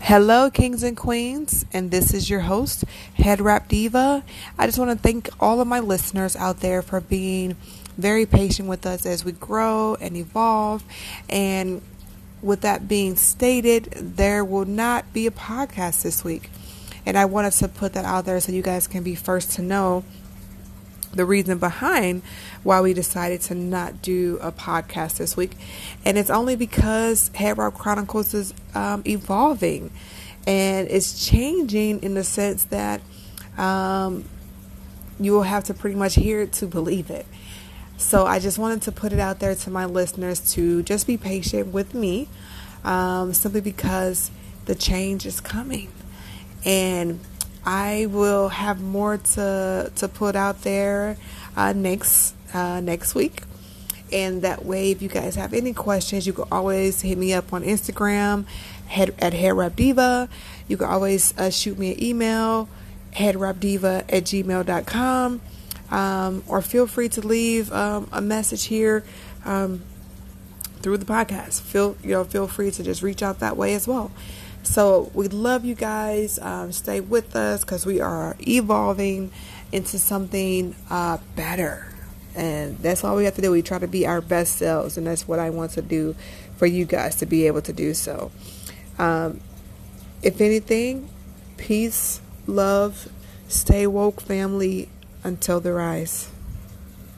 Hello, kings and queens, and this is your host, Head Wrap Diva. I just want to thank all of my listeners out there for being very patient with us as we grow and evolve. And with that being stated, there will not be a podcast this week. And I wanted to put that out there so you guys can be first to know the reason behind why we decided to not do a podcast this week. And it's only because Head Chronicles is um, evolving and it's changing in the sense that um, you will have to pretty much hear it to believe it. So I just wanted to put it out there to my listeners to just be patient with me um, simply because the change is coming. And I will have more to to put out there uh, next uh, next week. And that way, if you guys have any questions, you can always hit me up on Instagram head, at headwrapdiva. You can always uh, shoot me an email, headwrapdiva at gmail.com. Um, or feel free to leave um, a message here um, through the podcast. Feel you know feel free to just reach out that way as well. So we love you guys. Um, stay with us because we are evolving into something uh, better. And that's all we have to do. We try to be our best selves, and that's what I want to do for you guys to be able to do so. Um, if anything, peace, love, stay woke, family, until the rise.